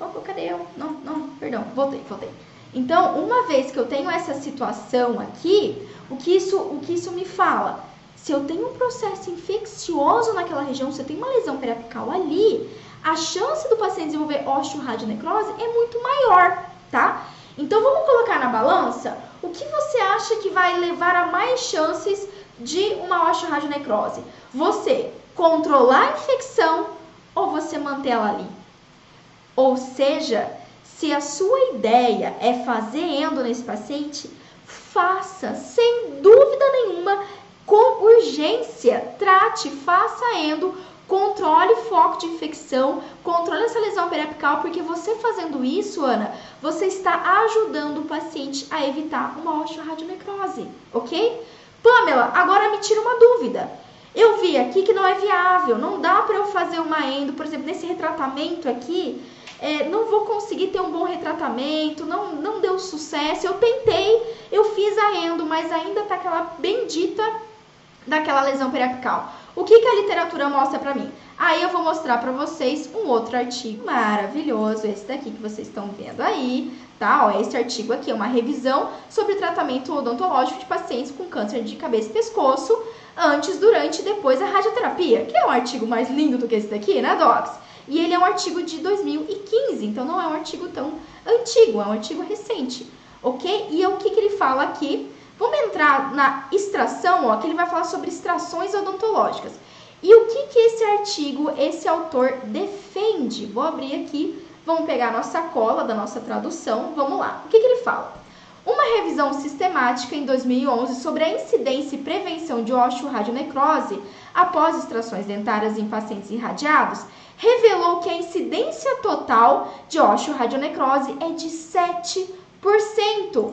oh, cadê eu? Não, não, perdão, voltei, voltei. Então, uma vez que eu tenho essa situação aqui, o que isso, o que isso me fala? Se eu tenho um processo infeccioso naquela região, se eu tenho uma lesão periapical ali, a chance do paciente desenvolver osteoradionecrose é muito maior, tá? Então vamos colocar na balança o que você acha que vai levar a mais chances de uma osteoradionecrose? Você controlar a infecção ou você manter ela ali? Ou seja, se a sua ideia é fazer endo nesse paciente, faça sem dúvida nenhuma, com urgência, trate, faça endo, controle o foco de infecção, controle essa lesão periapical, porque você fazendo isso, Ana, você está ajudando o paciente a evitar uma osteoradionecrose, ok? Pamela, agora me tira uma dúvida. Eu vi aqui que não é viável, não dá para eu fazer uma endo, por exemplo, nesse retratamento aqui, é, não vou conseguir ter um bom retratamento, não, não deu sucesso. Eu tentei, eu fiz a endo, mas ainda tá aquela bendita daquela lesão periapical. O que, que a literatura mostra para mim? Aí eu vou mostrar para vocês um outro artigo maravilhoso, esse daqui que vocês estão vendo aí, tá? Ó, esse artigo aqui é uma revisão sobre tratamento odontológico de pacientes com câncer de cabeça e pescoço antes, durante e depois da radioterapia, que é um artigo mais lindo do que esse daqui, né, Docs? E ele é um artigo de 2015, então não é um artigo tão antigo, é um artigo recente, ok? E o que, que ele fala aqui? Vamos entrar na extração, ó, que ele vai falar sobre extrações odontológicas. E o que, que esse artigo, esse autor defende? Vou abrir aqui, vamos pegar a nossa cola da nossa tradução, vamos lá. O que, que ele fala? Uma revisão sistemática em 2011 sobre a incidência e prevenção de osteoradionecrose após extrações dentárias em pacientes irradiados revelou que a incidência total de osteoradionecrose é de 7%.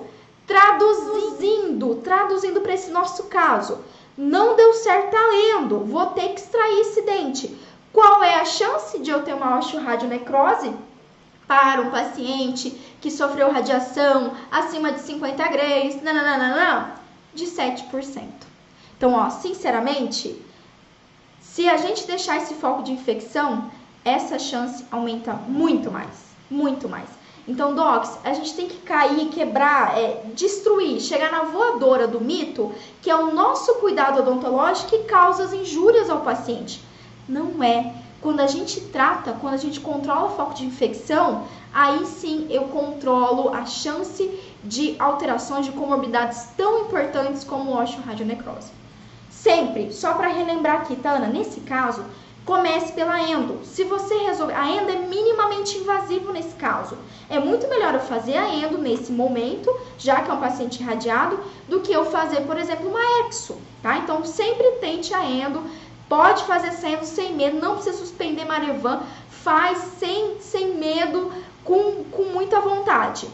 Traduzindo, traduzindo para esse nosso caso, não deu certo tá lendo, vou ter que extrair esse dente. Qual é a chance de eu ter uma osteoradionecrose para um paciente que sofreu radiação acima de 50 graus? Não. De 7%. Então, ó, sinceramente, se a gente deixar esse foco de infecção, essa chance aumenta muito mais, muito mais. Então, docs, a gente tem que cair, quebrar, é, destruir, chegar na voadora do mito, que é o nosso cuidado odontológico que causa as injúrias ao paciente. Não é. Quando a gente trata, quando a gente controla o foco de infecção, aí sim eu controlo a chance de alterações de comorbidades tão importantes como osteoradionecrose. Sempre, só para relembrar aqui, tá, Ana? Nesse caso, comece pela endo. Se você resolver, a endo é minimamente invasivo nesse caso. É muito melhor eu fazer a endo nesse momento, já que é um paciente irradiado, do que eu fazer, por exemplo, uma exo, tá? Então sempre tente a endo, pode fazer essa endo sem medo, não precisa suspender Marevan, faz sem, sem medo, com, com muita vontade.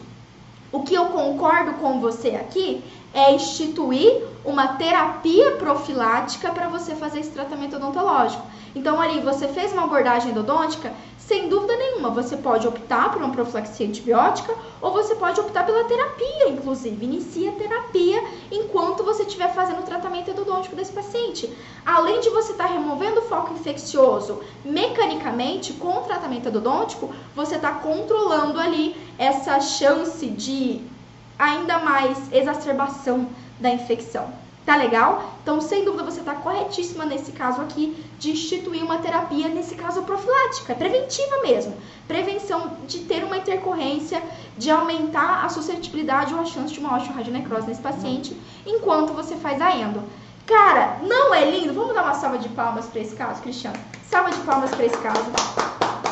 O que eu concordo com você aqui é instituir uma terapia profilática para você fazer esse tratamento odontológico. Então, ali, você fez uma abordagem endodôntica, sem dúvida nenhuma, você pode optar por uma profilaxia antibiótica ou você pode optar pela terapia, inclusive. Inicia a terapia enquanto você estiver fazendo o tratamento endodôntico desse paciente. Além de você estar tá removendo o foco infeccioso mecanicamente com o tratamento endodôntico, você está controlando ali essa chance de ainda mais exacerbação da infecção. Tá legal? Então, sem dúvida, você está corretíssima nesse caso aqui de instituir uma terapia, nesse caso profilática, preventiva mesmo. Prevenção de ter uma intercorrência, de aumentar a suscetibilidade ou a chance de uma osteoradionecrose nesse paciente, enquanto você faz a endo. Cara, não é lindo? Vamos dar uma salva de palmas para esse caso, Cristiano? Salva de palmas para esse caso.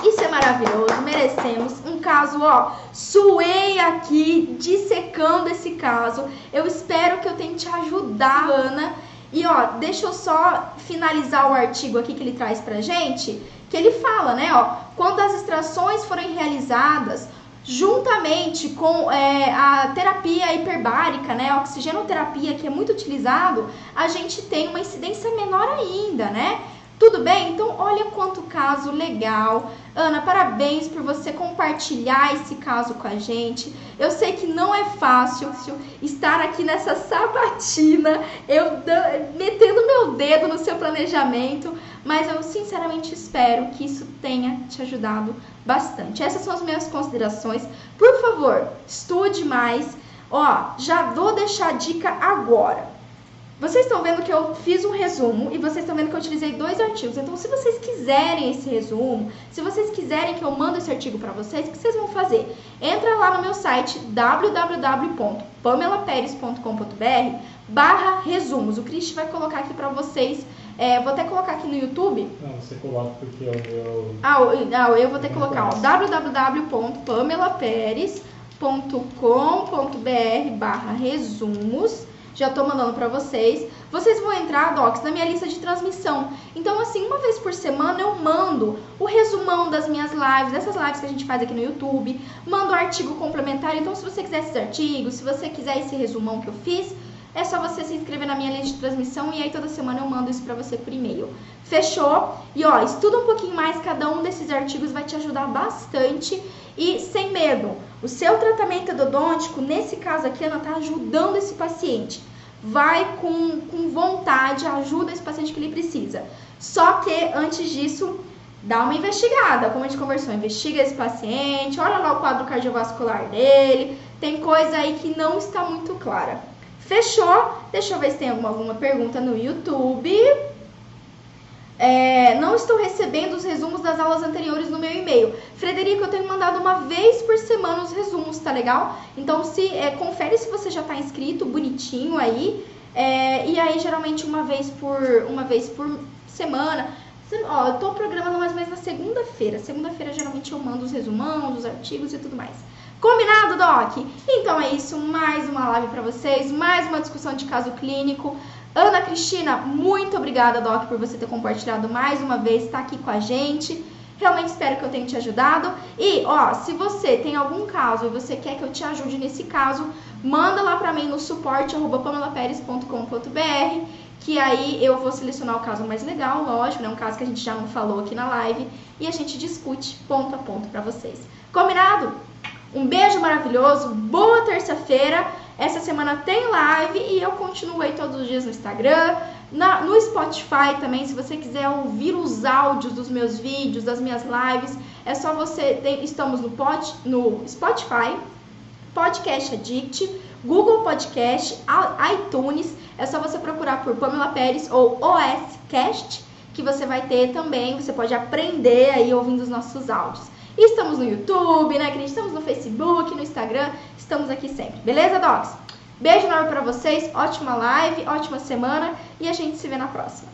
Isso é maravilhoso, merecemos. Um caso, ó, suei aqui, dissecando esse caso. Eu espero que eu tenha te ajudar, Ana. E ó, deixa eu só finalizar o artigo aqui que ele traz pra gente, que ele fala, né, ó, quando as extrações forem realizadas juntamente com é, a terapia hiperbárica, né, oxigenoterapia, que é muito utilizado, a gente tem uma incidência menor ainda, né? Tudo bem? Então, olha quanto caso legal. Ana, parabéns por você compartilhar esse caso com a gente. Eu sei que não é fácil estar aqui nessa sabatina, eu metendo meu dedo no seu planejamento, mas eu sinceramente espero que isso tenha te ajudado bastante. Essas são as minhas considerações. Por favor, estude mais. Ó, já vou deixar a dica agora. Vocês estão vendo que eu fiz um resumo e vocês estão vendo que eu utilizei dois artigos. Então, se vocês quiserem esse resumo, se vocês quiserem que eu mande esse artigo para vocês, o que vocês vão fazer? Entra lá no meu site www.pamelaperes.com.br barra resumos. O Cristi vai colocar aqui para vocês. É, vou até colocar aqui no YouTube. Não, você coloca porque eu... eu... Ah, eu, eu vou ter que colocar www.pamelaperes.com.br barra resumos já tô mandando para vocês. Vocês vão entrar, docs, na minha lista de transmissão. Então, assim, uma vez por semana eu mando o resumão das minhas lives, dessas lives que a gente faz aqui no YouTube, mando artigo complementar. Então, se você quiser esses artigos, se você quiser esse resumão que eu fiz, é só você se inscrever na minha lista de transmissão e aí toda semana eu mando isso para você por e-mail. Fechou? E ó, estuda um pouquinho mais, cada um desses artigos vai te ajudar bastante e sem medo. O seu tratamento endodôntico, nesse caso aqui, Ana, tá ajudando esse paciente. Vai com, com vontade, ajuda esse paciente que ele precisa. Só que antes disso, dá uma investigada, como a gente conversou, investiga esse paciente, olha lá o quadro cardiovascular dele, tem coisa aí que não está muito clara. Fechou? Deixa eu ver se tem alguma, alguma pergunta no YouTube. É, não estou recebendo os resumos das aulas anteriores no meu e-mail. Frederico, eu tenho mandado uma vez por semana os resumos, tá legal? Então, se é, confere se você já está inscrito, bonitinho aí. É, e aí, geralmente, uma vez por, uma vez por semana. Ó, eu tô programando mais ou menos na segunda-feira. Segunda-feira, geralmente, eu mando os resumãos, os artigos e tudo mais. Combinado, Doc? Então é isso, mais uma live para vocês, mais uma discussão de caso clínico. Ana Cristina, muito obrigada, Doc, por você ter compartilhado mais uma vez, estar tá aqui com a gente. Realmente espero que eu tenha te ajudado. E, ó, se você tem algum caso e você quer que eu te ajude nesse caso, manda lá para mim no suporte pamelaperes.com.br que aí eu vou selecionar o caso mais legal, lógico, né? Um caso que a gente já não falou aqui na live e a gente discute ponto a ponto para vocês. Combinado? Um beijo maravilhoso, boa terça-feira. Essa semana tem live e eu continuo aí todos os dias no Instagram, na, no Spotify também. Se você quiser ouvir os áudios dos meus vídeos, das minhas lives, é só você. Tem, estamos no, pod, no Spotify, Podcast Addict, Google Podcast, iTunes. É só você procurar por Pamela Pérez ou OSCast, que você vai ter também. Você pode aprender aí ouvindo os nossos áudios. Estamos no YouTube, né, Cris? Estamos no Facebook, no Instagram, estamos aqui sempre. Beleza, Docs? Beijo enorme para vocês, ótima live, ótima semana e a gente se vê na próxima.